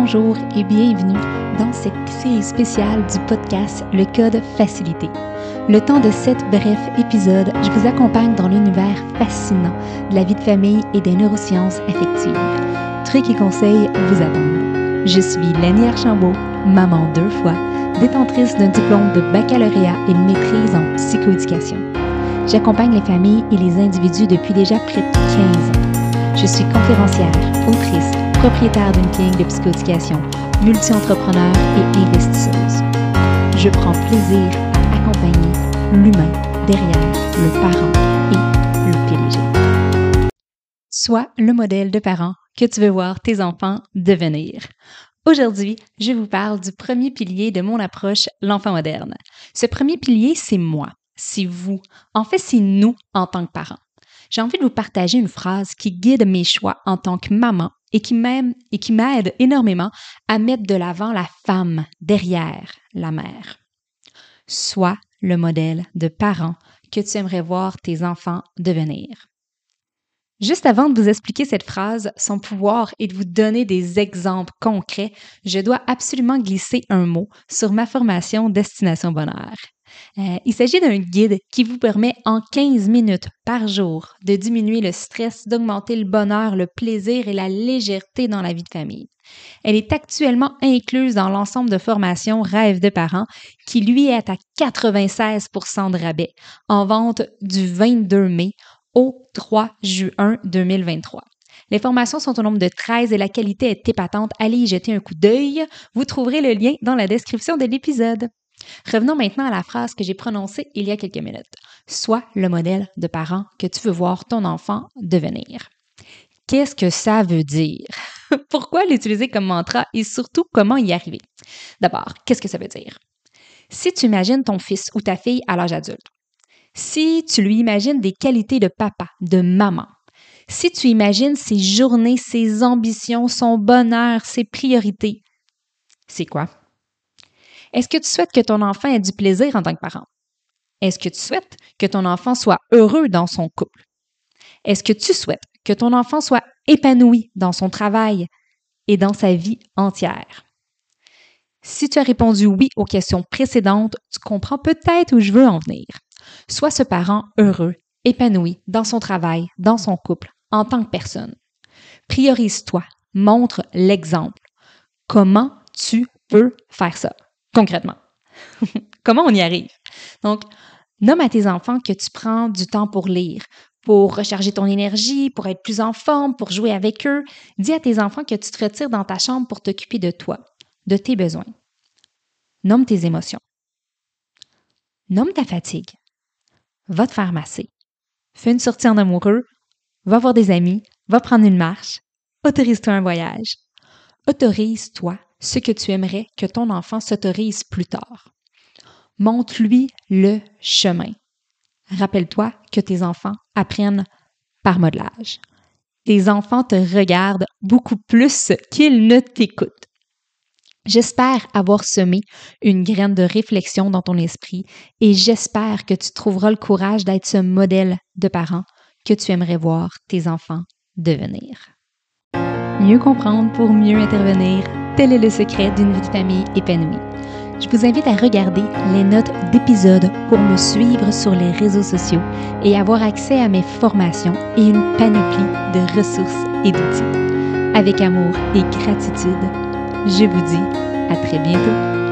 bonjour et bienvenue dans cette série spéciale du podcast Le Code Facilité. Le temps de sept brefs épisodes, je vous accompagne dans l'univers fascinant de la vie de famille et des neurosciences affectives. Trucs et conseils vous attendent. Je suis Lenny Archambault, maman deux fois, détentrice d'un diplôme de baccalauréat et maîtrise en psychoéducation. J'accompagne les familles et les individus depuis déjà près de 15 ans. Je suis conférencière, autrice, propriétaire d'une clinique de psychoéducation, multi-entrepreneur et investisseuse. Je prends plaisir à accompagner l'humain derrière le parent et le PDG. Sois le modèle de parent que tu veux voir tes enfants devenir. Aujourd'hui, je vous parle du premier pilier de mon approche, l'enfant moderne. Ce premier pilier, c'est moi, c'est vous. En fait, c'est nous en tant que parents. J'ai envie de vous partager une phrase qui guide mes choix en tant que maman et qui m'aide énormément à mettre de l'avant la femme derrière la mère. Sois le modèle de parent que tu aimerais voir tes enfants devenir. Juste avant de vous expliquer cette phrase, son pouvoir et de vous donner des exemples concrets, je dois absolument glisser un mot sur ma formation Destination Bonheur. Euh, il s'agit d'un guide qui vous permet en 15 minutes par jour de diminuer le stress, d'augmenter le bonheur, le plaisir et la légèreté dans la vie de famille. Elle est actuellement incluse dans l'ensemble de formation Rêve de parents qui lui est à 96% de rabais en vente du 22 mai au 3 juin 2023. Les formations sont au nombre de 13 et la qualité est épatante. Allez y jeter un coup d'œil. Vous trouverez le lien dans la description de l'épisode. Revenons maintenant à la phrase que j'ai prononcée il y a quelques minutes. Sois le modèle de parent que tu veux voir ton enfant devenir. Qu'est-ce que ça veut dire? Pourquoi l'utiliser comme mantra et surtout comment y arriver? D'abord, qu'est-ce que ça veut dire? Si tu imagines ton fils ou ta fille à l'âge adulte, si tu lui imagines des qualités de papa, de maman, si tu imagines ses journées, ses ambitions, son bonheur, ses priorités, c'est quoi? Est-ce que tu souhaites que ton enfant ait du plaisir en tant que parent? Est-ce que tu souhaites que ton enfant soit heureux dans son couple? Est-ce que tu souhaites que ton enfant soit épanoui dans son travail et dans sa vie entière? Si tu as répondu oui aux questions précédentes, tu comprends peut-être où je veux en venir. Sois ce parent heureux, épanoui dans son travail, dans son couple, en tant que personne. Priorise-toi, montre l'exemple. Comment tu peux faire ça? concrètement? Comment on y arrive? Donc, nomme à tes enfants que tu prends du temps pour lire, pour recharger ton énergie, pour être plus en forme, pour jouer avec eux. Dis à tes enfants que tu te retires dans ta chambre pour t'occuper de toi, de tes besoins. Nomme tes émotions. Nomme ta fatigue. Va te faire masser. Fais une sortie en amoureux. Va voir des amis. Va prendre une marche. Autorise-toi un voyage. Autorise-toi ce que tu aimerais que ton enfant s'autorise plus tard. Montre-lui le chemin. Rappelle-toi que tes enfants apprennent par modelage. Tes enfants te regardent beaucoup plus qu'ils ne t'écoutent. J'espère avoir semé une graine de réflexion dans ton esprit et j'espère que tu trouveras le courage d'être ce modèle de parent que tu aimerais voir tes enfants devenir. Mieux comprendre pour mieux intervenir, tel est le secret d'une vie de famille épanouie. Je vous invite à regarder les notes d'épisode pour me suivre sur les réseaux sociaux et avoir accès à mes formations et une panoplie de ressources et d'outils. Avec amour et gratitude, je vous dis à très bientôt.